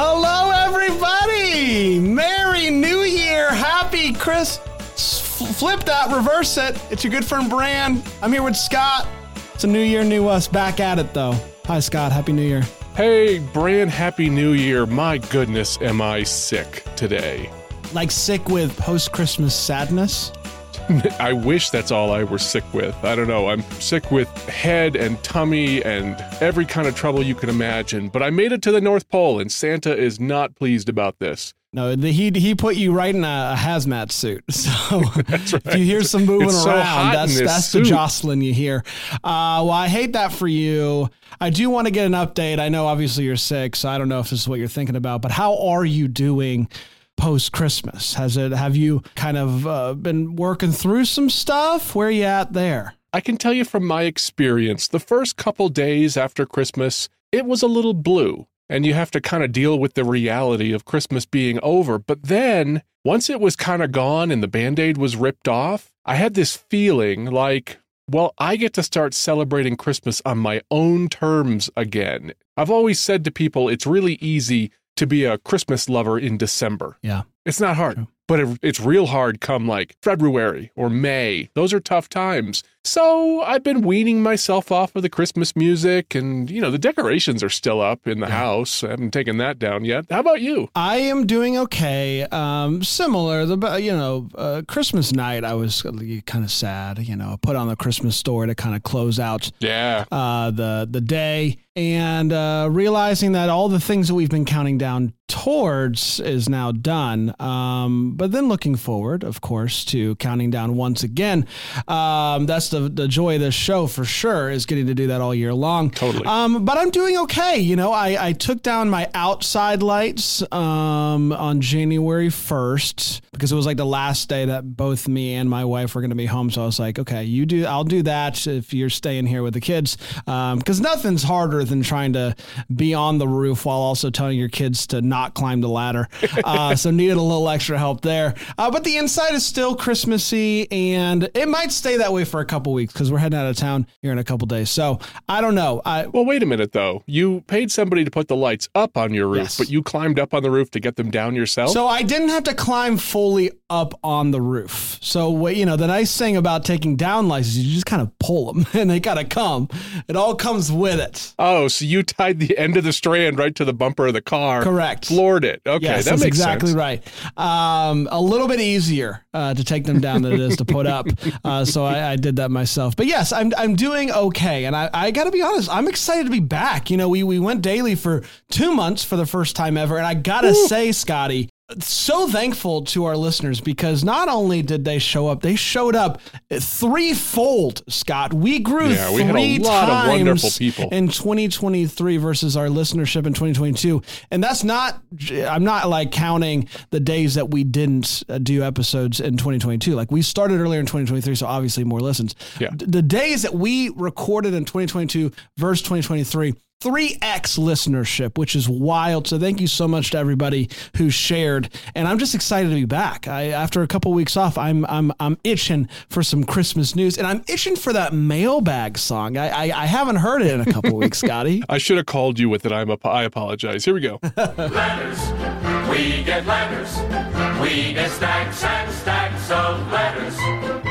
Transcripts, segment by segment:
Hello, everybody! Merry New Year! Happy Chris! Flip that, reverse it. It's your good friend Brand. I'm here with Scott. It's a new year, new us. Back at it though. Hi, Scott. Happy New Year. Hey, brand happy new year. My goodness, am I sick today? Like sick with post Christmas sadness. I wish that's all I were sick with. I don't know. I'm sick with head and tummy and every kind of trouble you can imagine. But I made it to the North Pole, and Santa is not pleased about this. No, the, he he put you right in a, hazmat suit. So if you hear some moving It's around, in that's that's the suit. Jocelyn you hear. Uh, well, I hate that for you. I do want to get an update. I know obviously you're sick, so I don't know if this is what you're thinking about. But how are you doing post Christmas? Has it have you kind of uh, been working through some stuff? Where you at there? I can tell you from my experience, the first couple days after Christmas, it was a little blue. And you have to kind of deal with the reality of Christmas being over. But then, once it was kind of gone and the band aid was ripped off, I had this feeling like, well, I get to start celebrating Christmas on my own terms again. I've always said to people, it's really easy to be a Christmas lover in December. Yeah. It's not hard, True. but it, it's real hard come like February or May. Those are tough times. So I've been weaning myself off of the Christmas music, and you know the decorations are still up in the house. I haven't taken that down yet. How about you? I am doing okay. Um, similar, the you know uh, Christmas night, I was kind of sad. You know, I put on the Christmas store to kind of close out Yeah, uh, the the day, and uh, realizing that all the things that we've been counting down towards is now done. Um, but then looking forward, of course, to counting down once again. Um, that's the the joy of this show for sure is getting to do that all year long. Totally. Um, but I'm doing okay. You know, I, I took down my outside lights um, on January 1st because it was like the last day that both me and my wife were going to be home. So I was like, okay, you do, I'll do that if you're staying here with the kids. Because nothing's harder than trying to be on the roof while also telling your kids to not climb the ladder. Uh, so needed a little extra help there. Uh, but the inside is still Christmassy and it might stay that way for a couple weeks because we're heading out of town here in a couple days. So I don't know. I, Well, wait a minute though. You paid somebody to put the lights up on your roof, Yes. but you climbed up on the roof to get them down yourself. So I didn't have to climb fully up on the roof. So what you know, the nice thing about taking down lights is you just kind of pull them and they gotta come. It all comes with it. oh, so you tied the end of the strand right to the bumper of the car. Correct. Floored it. Okay, yes, that that's makes exactly sense. right. Um, a little bit easier uh, to take them down than it is to put up. Uh, so I, I did that myself. But yes, I'm I'm doing okay, and I, I got to be honest, I'm excited to be back. You know, we we went daily for two months for the first time ever, and I gotta say, Scotty. So thankful to our listeners because not only did they show up, they showed up threefold. Scott, we grew Yeah, we three times wonderful people. in 2023 versus our listenership in 2022 and that's not i'm not like counting the days that we didn't uh, do episodes in 2022 like we started earlier in 2023 so obviously more listens Yeah. The days that we recorded in 2022 versus 2023 3x listenership, which is wild. So thank you so much to everybody who shared, and I'm just excited to be back. I, after a couple weeks off, I'm I'm I'm itching for some Christmas news, and I'm itching for that mailbag song. I I, I haven't heard it in a couple weeks, Scotty. I should have called you with it. I'm a, I apologize. Here we go. letters. We get letters. We get stacks and stacks of letters.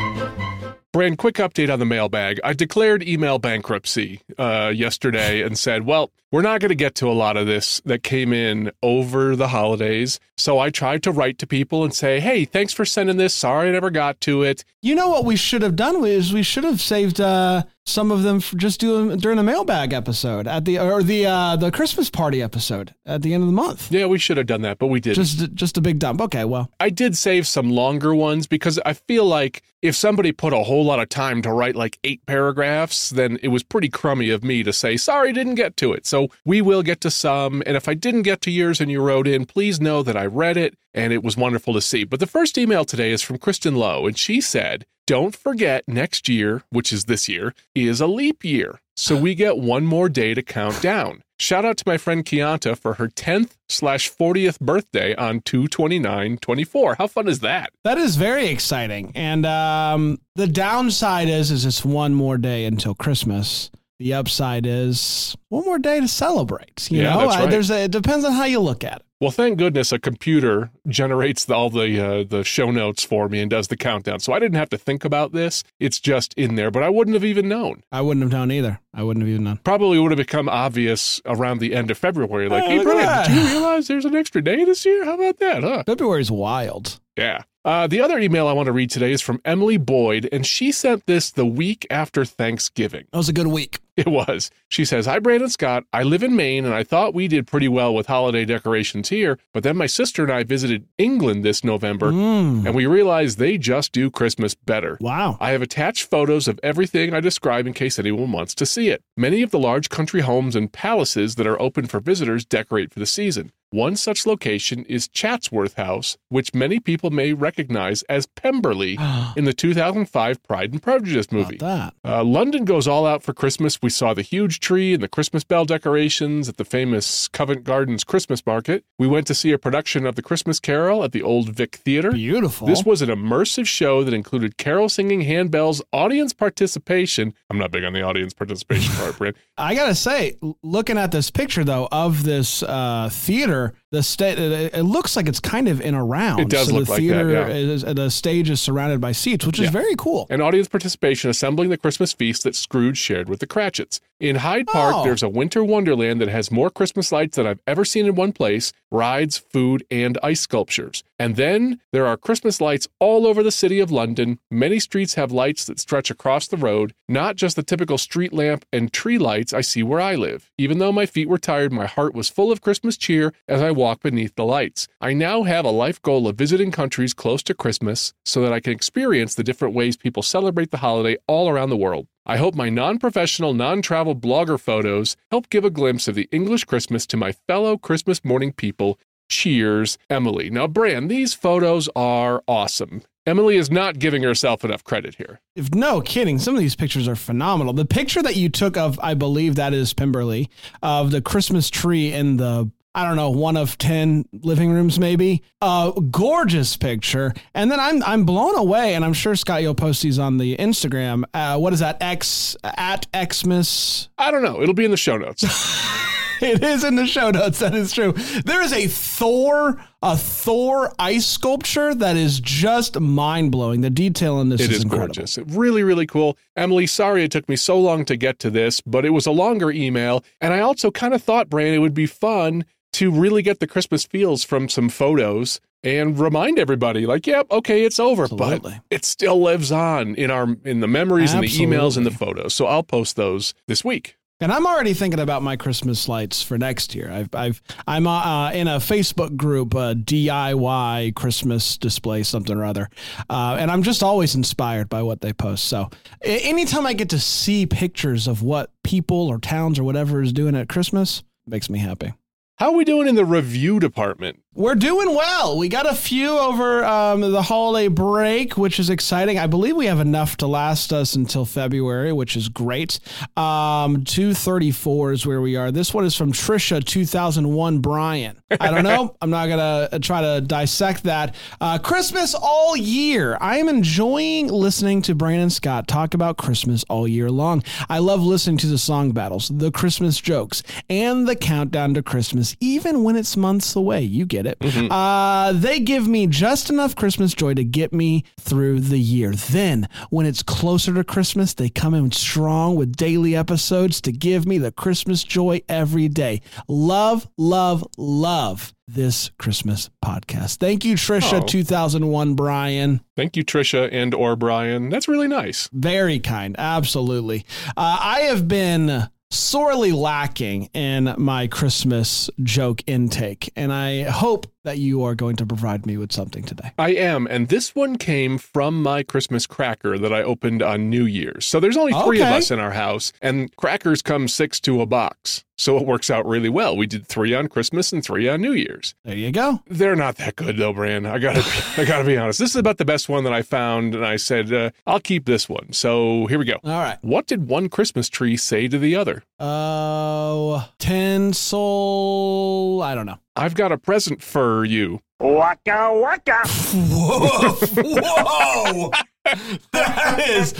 Brand, quick update on the mailbag. I declared email bankruptcy uh, yesterday and said, well, we're not going to get to a lot of this that came in over the holidays. So I tried to write to people and say, hey, thanks for sending this. Sorry I never got to it. You know what we should have done is we should have saved uh, some of them just do them during the mailbag episode at the or the uh, the Christmas party episode at the end of the month. Yeah, we should have done that, but we didn't. Just just a big dump. Okay, well, I did save some longer ones because I feel like if somebody put a whole lot of time to write like eight paragraphs, then it was pretty crummy of me to say, sorry, didn't get to it. So we will get to some. And if I didn't get to yours and you wrote in, please know that I read it and it was wonderful to see. But the first email today is from Kristen Lowe, and she said, don't forget next year, which is this year, is a leap year. So we get one more day to count down. Shout out to my friend Kianta for her 10th slash 40th birthday on 22924. How fun is that? that is very exciting. And um, the downside is is it's one more day until Christmas. The upside is one more day to celebrate. You Yeah, know, that's I- there's a, it depends on how you look at it. Well, thank goodness a computer generates the, all the uh, the show notes for me and does the countdown. So I didn't have to think about this. It's just in there, but I wouldn't have even known. I wouldn't have known either. I wouldn't have even known. Probably would have become obvious around the end of February. Like, Hey, hey, Brian, that." did you realize there's an extra day this year? How about that, huh? February's wild. Yeah. Uh, the other email I want to read today is from Emily Boyd, and she sent this the week after Thanksgiving. That was a good week. It was. She says, Hi, Brandon Scott. I live in Maine, and I thought we did pretty well with holiday decorations here, but then my sister and I visited England this November, Mm. and we realized they just do Christmas better. Wow. I have attached photos of everything I describe in case anyone wants to see it. Many of the large country homes and palaces that are open for visitors decorate for the season. One such location is Chatsworth House, which many people may recognize as Pemberley in the 2005 Pride and Prejudice movie. Uh, London goes all out for Christmas. We saw the huge tree and the Christmas bell decorations at the famous Covent Gardens Christmas market. We went to see a production of The Christmas Carol at the Old Vic Theater. Beautiful. This was an immersive show that included carol singing, handbells, audience participation. I'm not big on the audience participation part, Brand. I gotta say, looking at this picture though of this uh, theater, corner the state it, looks like it's kind of in a round. It does so look the like that, yeah. is the stage is surrounded by seats, which is Yeah. very cool. And audience participation assembling the Christmas feast that Scrooge shared with the Cratchits. In Hyde Park, Oh. there's a winter wonderland that has more Christmas lights than I've ever seen in one place rides, food, and ice sculptures. And then there are Christmas lights all over the city of London. Many streets have lights that stretch across the road, not just the typical street lamp and tree lights I see where I live. Even though my feet were tired, my heart was full of Christmas cheer as I walked beneath the lights. I now have a life goal of visiting countries close to Christmas so that I can experience the different ways people celebrate the holiday all around the world. I hope my non professional, non travel blogger photos help give a glimpse of the English Christmas to my fellow Christmas morning people. Cheers, Emily. Now, Bran, these photos are awesome. Emily is not giving herself enough credit here. If no kidding, some of these pictures are phenomenal. The picture that you took of, I believe that is Pemberley, of the Christmas tree in the I don't know, one of ten living rooms, maybe. Uh, gorgeous picture. And then I'm I'm blown away, and I'm sure Scott you'll post these on the Instagram. Uh, what is that? X at Xmas. I don't know. It'll be in the show notes. It is in the show notes. That is true. There is a Thor, a Thor ice sculpture that is just mind blowing. The detail in this It is, is incredible. gorgeous. Really, really cool. Emily, sorry it took me so long to get to this, but it was a longer email. And I also kind of thought, Brandon, it would be fun to really get the Christmas feels from some photos and remind everybody, like, yep, okay, it's over. Absolutely. But it still lives on in our in the memories and the emails and the photos. So I'll post those this week. And I'm already thinking about my Christmas lights for next year. I've, I've I'm uh, in a Facebook group, uh, DIY Christmas display something or other, uh, and I'm just always inspired by what they post. So anytime I get to see pictures of what people or towns or whatever is doing at Christmas, it makes me happy. How are we doing in the review department? We're doing well. We got a few over um, the holiday break, which is exciting. I believe we have enough to last us until February, which is great. Um, 234 is where we are. This one is from Trisha 2001 Brian. I don't know. I'm not going to try to dissect that. Uh, Christmas all year. I am enjoying listening to Brandon Scott talk about Christmas all year long. I love listening to the song battles, the Christmas jokes, and the countdown to Christmas, even when it's months away. You get it. It. Uh, they give me just enough Christmas joy to get me through the year. Then, when it's closer to Christmas, they come in strong with daily episodes to give me the Christmas joy every day. Love, love, love this Christmas podcast. Thank you, Trisha, Oh. 2001 Brian. Thank you, Trisha and or Brian. That's really nice. Very kind. Absolutely. Uh, I have been sorely lacking in my Christmas joke intake, and I hope that you are going to provide me with something today. I am, and this one came from my Christmas cracker that I opened on New Year's. So there's only three of us in our house, and crackers come six to a box. So it works out really well. We did three on Christmas and three on New Year's. There you go. They're not that good though, Bran. I gotta, I gotta be honest. This is about the best one that I found, and I said uh, I'll keep this one. So here we go. All right. What did one Christmas tree say to the other? Oh, tinsel. I don't know. I've got a present for you. Waka waka. Whoa. Whoa. that is.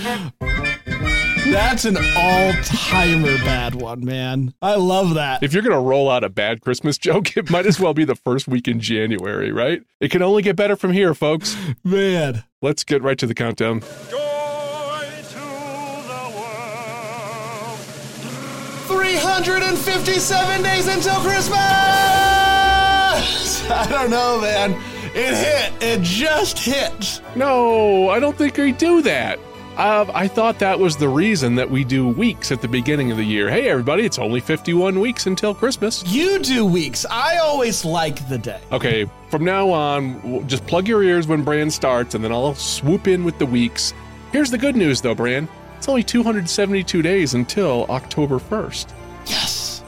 That's an all timer bad one, man. I love that. If you're gonna roll out a bad Christmas joke, it might as well be the first week in January, right? It can only get better from here, folks. Man. Let's get right to the countdown. Joy to the world. 357 days until Christmas! I don't know, man. It hit. It just hit. No, I don't think we do that. Uh, I thought that was the reason that we do weeks at the beginning of the year. Hey, everybody, it's only 51 weeks until Christmas. You do weeks. I always like the day. Okay, from now on, just plug your ears when Brand starts, and then I'll swoop in with the weeks. Here's the good news, though, Brand. It's only 272 days until October 1st. Yes.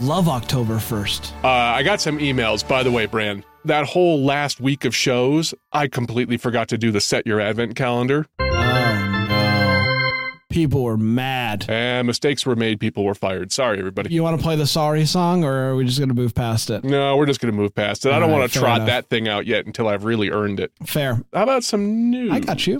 Love October 1st. Uh, I got some emails, by the way, Bran. That whole last week of shows, I completely forgot to do the set your advent calendar. Oh, no. People were mad. And mistakes were made, people were fired. Sorry, everybody. You want to play the sorry song, or are we just going to move past it? No, we're just going to move past it. I don't All right, want to trot enough. that thing out yet until I've really earned it. Fair. How about some news? I got you.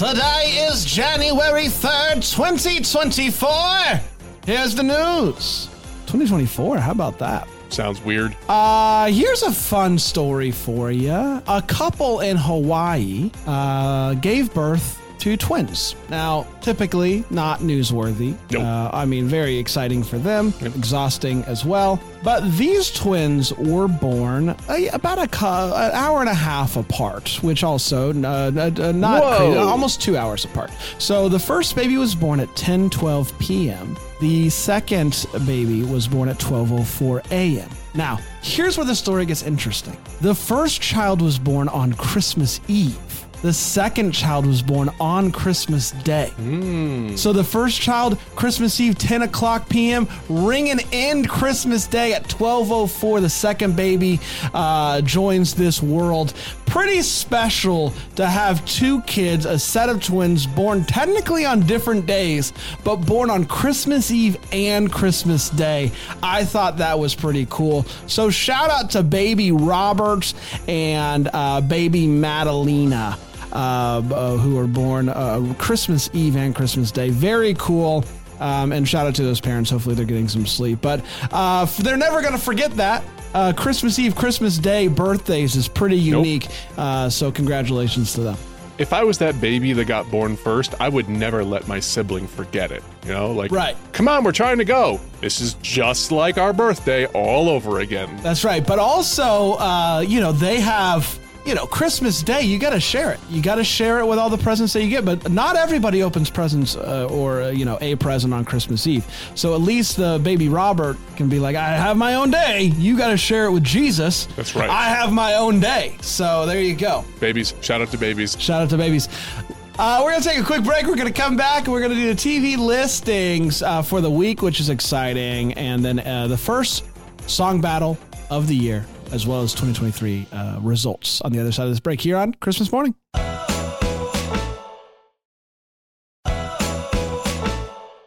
Today is January 3rd, 2024. Here's the news. 2024, how about that? Sounds weird. Uh, here's a fun story for you. A couple in Hawaii uh, gave birth to twins. Now, typically not newsworthy. Nope. Uh, I mean, very exciting for them, exhausting as well. But these twins were born a, about a cu- an hour and a half apart, which also uh, uh, uh, not crazy, almost two hours apart. So the first baby was born at 10 12 p.m. The second baby was born at 12:04 a.m. Now, here's where the story gets interesting. The first child was born on Christmas Eve. The second child was born on Christmas Day. So the first child, Christmas Eve, 10 o'clock p.m., ringing in Christmas Day at 12:04. The second baby uh, joins this world. Pretty special to have two kids, a set of twins, born technically on different days, but born on Christmas Eve and Christmas Day. I thought that was pretty cool. So shout out to baby Roberts and uh, baby Madalena who were born uh, Christmas Eve and Christmas Day. Very cool. Um, and shout out to those parents. Hopefully they're getting some sleep. But uh, they're never going to forget that. Uh, Christmas Eve, Christmas Day, birthdays is pretty unique. Uh, so congratulations to them. If I was that baby that got born first, I would never let my sibling forget it. You know, like, Right. come on, we're trying to go. This is just like our birthday all over again. That's right. But also, uh, you know, they have, you know, Christmas Day, you got to share it. You got to share it with all the presents that you get. But not everybody opens presents uh, or, uh, you know, a present on Christmas Eve. So at least the baby Robert can be like, I have my own day. You got to share it with Jesus. That's right. I have my own day. So there you go. Babies, shout out to babies. Shout out to babies. Uh, we're going to take a quick break. We're going to come back and we're going to do the TV listings uh, for the week, which is exciting. And then uh, the first song battle of the year, as well as 2023 uh, results on the other side of this break here on Christmas morning.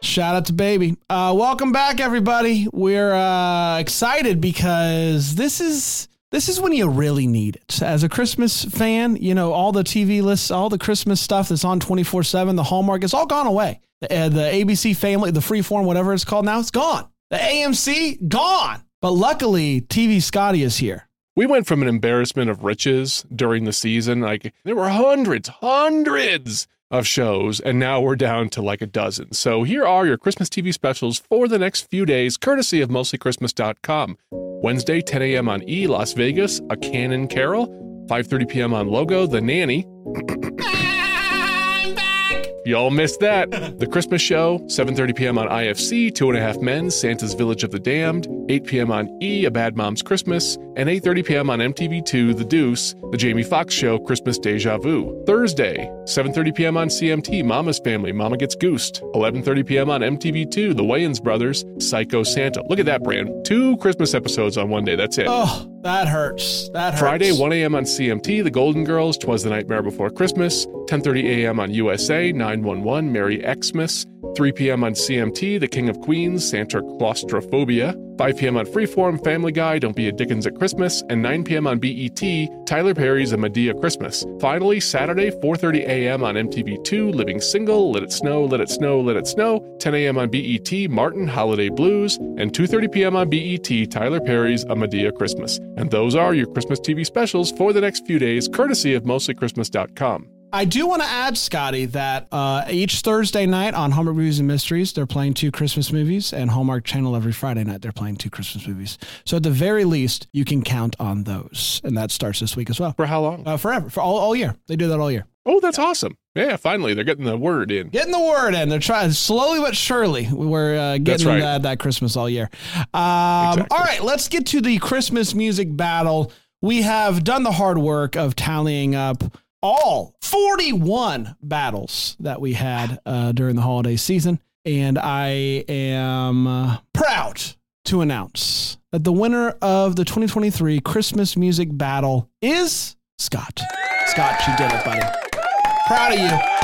Shout out to Baby. Uh, welcome back, everybody. We're uh, excited because this is this is when you really need it. As a Christmas fan, you know all the TV lists, all the Christmas stuff that's on twenty four seven. The Hallmark, it's all gone away. The, uh, the ABC family, the freeform, whatever it's called now, it's gone. The AMC, gone. But luckily, TV Scotty is here. We went from an embarrassment of riches during the season. Like there were hundreds, hundreds of shows, and now we're down to like a dozen. So here are your Christmas TV specials for the next few days, courtesy of mostlychristmas.com. Wednesday, 10 a.m. on E, Las Vegas, A Canon Carol. 5:30 p.m. on Logo, The Nanny. Y'all missed that. The Christmas Show, 7:30 p.m. on IFC, Two and a Half Men, Santa's Village of the Damned, 8 p.m. on E, A Bad Mom's Christmas, and 8:30 p.m. on MTV2, The Deuce, The Jamie Foxx Show, Christmas Deja Vu. Thursday, 7:30 p.m. on CMT, Mama's Family, Mama Gets Goosed. 11:30 p.m. on MTV2, The Wayans Brothers, Psycho Santa. Look at that, Brand. Two Christmas episodes on one day. That's it. Oh, that hurts. That hurts. Friday, 1 a.m. on CMT, The Golden Girls, Twas the Nightmare Before Christmas, 10:30 a.m. on USA, 911, Merry Xmas, 3 p.m. on CMT, The King of Queens, Santa Claustrophobia, 5 p.m. on Freeform, Family Guy, Don't Be a Dickens at Christmas, and 9 p.m. on BET, Tyler Perry's A Madea Christmas. Finally, Saturday, 4:30 a.m. on MTV2, Living Single, Let It Snow, Let It Snow, Let It Snow, 10 a.m. on BET, Martin Holiday Blues, and 2:30 p.m. on BET, Tyler Perry's A Madea Christmas. And those are your Christmas TV specials for the next few days, courtesy of mostlychristmas.com. I do want to add, Scotty, that uh, each Thursday night on Hallmark Movies and Mysteries, they're playing two Christmas movies, and Hallmark Channel every Friday night, they're playing two Christmas movies. So at the very least, you can count on those. And that starts this week as well. For how long? Uh, forever, for all, all year. They do that all year. Oh, that's awesome. Yeah, finally, they're getting the word in. Getting the word in. They're trying slowly but surely. We're uh, getting right. that, that Christmas all year. Um, Exactly. All right, let's get to the Christmas music battle. We have done the hard work of tallying up all 41 battles that we had uh, during the holiday season. And I am uh, proud to announce that the winner of the 2023 Christmas music battle is Scott. Scott, you did it, buddy. Proud of you.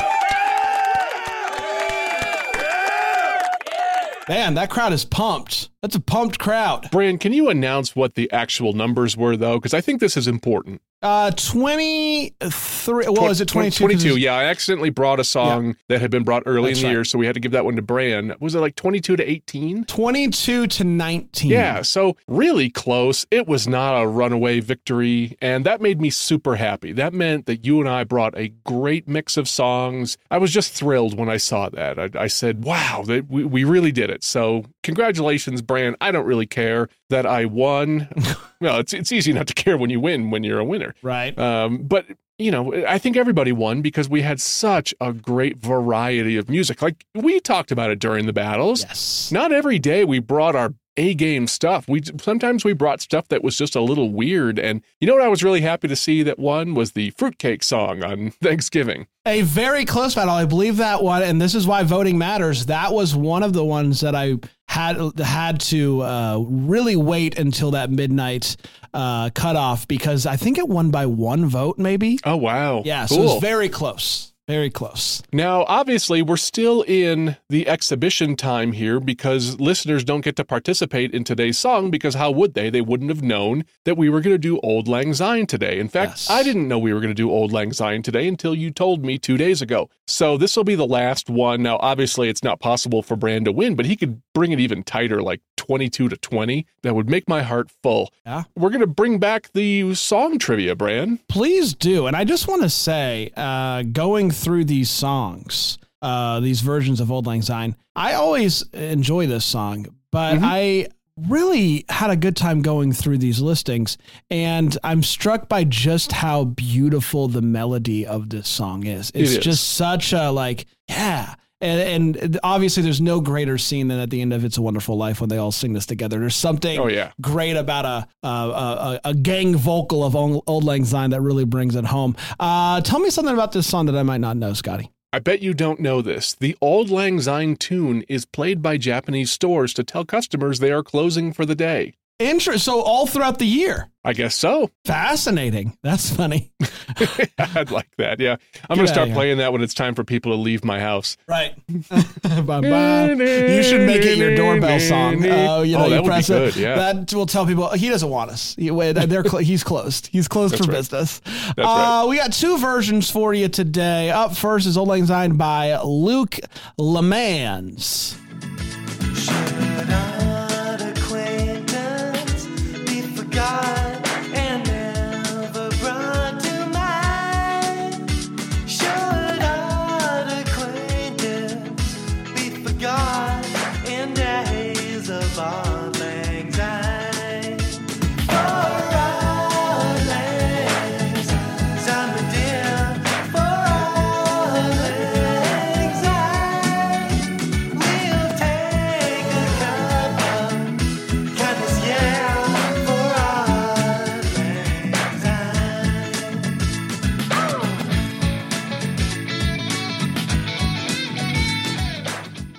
Man, that crowd is pumped. That's a pumped crowd. Brian, can you announce what the actual numbers were, though? Because I think this is important. Uh, 23. What was it? 22? 22. Yeah, I accidentally brought a song that had been brought early That's in the right. year, so we had to give that one to Brian. Was it like 22 to 18? 22 to 19. Yeah, so really close. It was not a runaway victory, and that made me super happy. That meant that you and I brought a great mix of songs. I was just thrilled when I saw that. I, I said, wow, that we, we really did it. So, congratulations, Brian. I don't really care that I won. well, it's, it's easy not to care when you win when you're a winner. Right. Um, but you know, I think everybody won because we had such a great variety of music. Like we talked about it during the battles. Yes. Not every day we brought our A game stuff. We sometimes we brought stuff that was just a little weird. And you know what I was really happy to see that one was the fruitcake song on Thanksgiving. A very close battle. I believe that one, and this is why voting matters. That was one of the ones that I had had to uh, really wait until that midnight uh, cutoff because I think it won by one vote, maybe. Oh wow. Yeah, so cool. it's very close. Very close. Now, obviously, we're still in the exhibition time here because listeners don't get to participate in today's song because how would they? They wouldn't have known that we were going to do Auld Lang Syne today. In fact, Yes. I didn't know we were going to do Auld Lang Syne today until you told me two days ago. So this will be the last one. Now, obviously, it's not possible for Brand to win, but he could bring it even tighter, like 22 to 20. That would make my heart full. Yeah. We're going to bring back the song trivia, Brand. Please do. And I just want to say, uh, going through these songs, uh, these versions of Auld Lang Syne, I always enjoy this song, but Mhm. I really had a good time going through these listings. And I'm struck by just how beautiful the melody of this song is. It's is. just such a, like, yeah. And, and obviously, there's no greater scene than at the end of "It's a Wonderful Life" when they all sing this together. There's something Oh, yeah. great about a a, a, a gang vocal of Auld Lang Syne that really brings it home. Uh, tell me something about this song that I might not know, Scotty. I bet you don't know this. The Auld Lang Syne tune is played by Japanese stores to tell customers they are closing for the day. Inter- so all throughout the year. I guess so. Fascinating. That's funny. I'd like that. Yeah. I'm going to start playing that when it's time for people to leave my house. Right. Bye-bye. You should make it your doorbell song. Oh, you know, Oh, that you would be press it. good, yeah. That will tell people he doesn't want us. He, they're cl- he's closed. He's closed for right. business. That's uh, right. We got two versions for you today. Up first is Auld Lang Syne by Luke Lemans.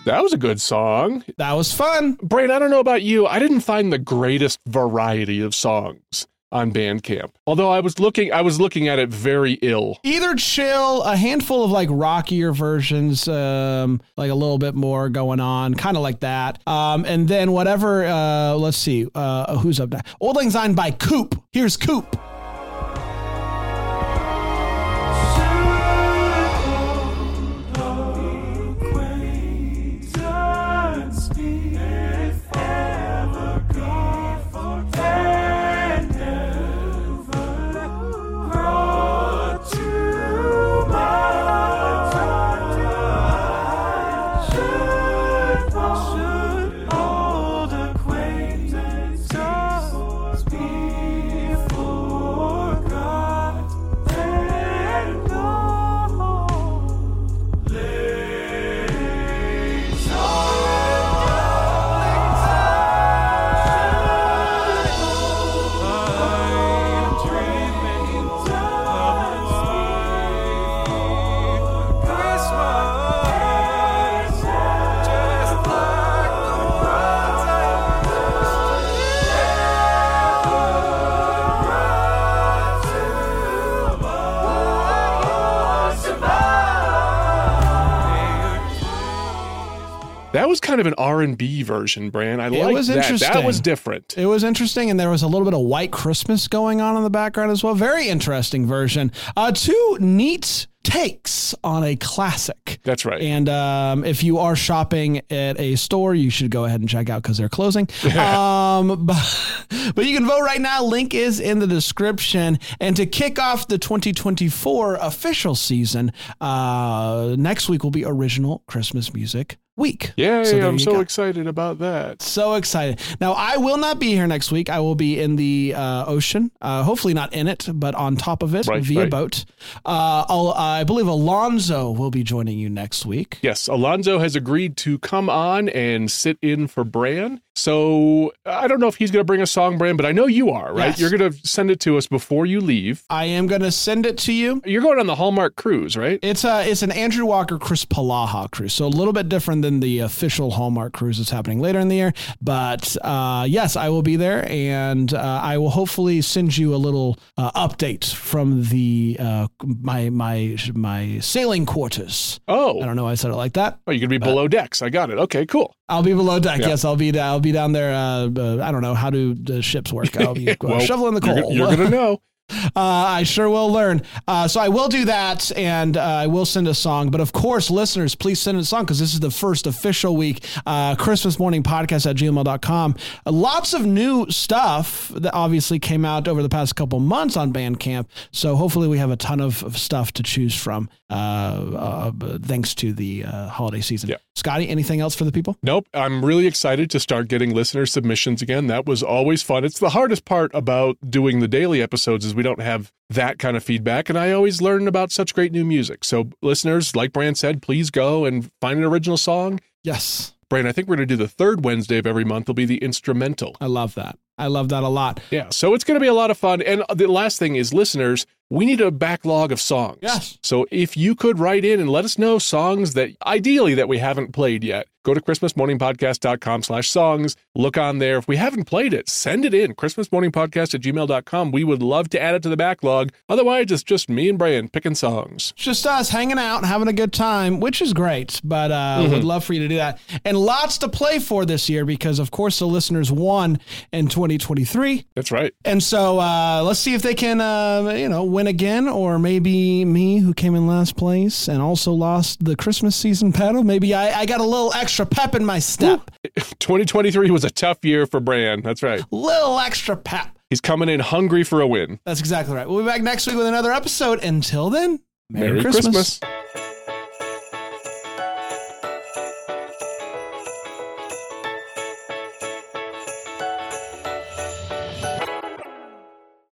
That was a good song. That was fun. Brain, I don't know about you. I didn't find the greatest variety of songs on Bandcamp. Although I was looking I was looking at it very ill. Either chill, a handful of like rockier versions, um, like a little bit more going on, kind of like that. Um, and then whatever, uh, let's see, uh, who's up next? Auld Lang Syne by Coop. Here's Coop. Kind of an R&B version, Bran. I like was that. That was different. It was interesting, and there was a little bit of White Christmas going on in the background as well. Very interesting version. Uh, two neat takes on a classic. That's right. And um, if you are shopping at a store, you should go ahead and check out because they're closing. um, but, but you can vote right now. Link is in the description. And to kick off the 2024 official season, uh, next week will be original Christmas music week. Yeah, So I'm so go. excited about that. So excited. Now, I will not be here next week. I will be in the uh, ocean, uh, hopefully not in it, but on top of it Right, via right. boat. Uh, I'll, I believe Alonzo will be joining you next week. Yes, Alonzo has agreed to come on and sit in for Bran. So I don't know if he's going to bring a song, Bran, but I know you are, right? Yes. You're going to send it to us before you leave. I am going to send it to you. You're going on the Hallmark cruise, right? It's a it's an Andrew Walker Chris Polaha cruise, so a little bit different than the official Hallmark cruise that's happening later in the year. But uh, yes, I will be there, and uh, I will hopefully send you a little uh, update from the uh, my my my sailing quarters. Oh, I don't know why I said it like that. oh, you're going to be below decks. I got it. Okay, cool. I'll be below deck. Yeah. Yes, I'll be. I'll be down there. Uh, uh, I don't know how do the ships work. I'll be Well, shoveling the coal. You're, you're to know. Uh, I sure will learn. Uh, so I will do that, and uh, I will send a song. But of course, listeners, please send a song because this is the first official week. Uh, Christmas morning podcast at gmail.com. Lots of new stuff that obviously came out over the past couple months on Bandcamp. So hopefully, we have a ton of, of stuff to choose from. Uh, uh, thanks to the uh, holiday season. Yeah. Scotty, anything else for the people? Nope. I'm really excited to start getting listener submissions again. That was always fun. It's the hardest part about doing the daily episodes is we don't have that kind of feedback. And I always learn about such great new music. So listeners, like Brand said, please go and find an original song. Yes. Brand, I think we're going to do the third Wednesday of every month. will be the instrumental. I love that. I love that a lot. Yeah. So it's going to be a lot of fun. And the last thing is, listeners, we need a backlog of songs. Yes. So if you could write in and let us know songs that ideally that we haven't played yet, go to christmasmorningpodcast.com slash songs. Look on there. If we haven't played it, send it in. christmasmorningpodcast at gmail.com. We would love to add it to the backlog. Otherwise, it's just me and Brian picking songs. It's just us hanging out, having a good time, which is great. But uh, would love for you to do that, and lots to play for this year because, of course, the listeners won in 2023, That's right. and so uh, let's see if they can, uh, you know, win again, or maybe me, who came in last place and also lost the Christmas season battle. Maybe I, I got a little extra pep in my step, 2023 was a tough year for Bran. That's right. little extra pep. He's coming in hungry for a win. That's exactly right. We'll be back next week with another episode. Until then, Merry, Christmas.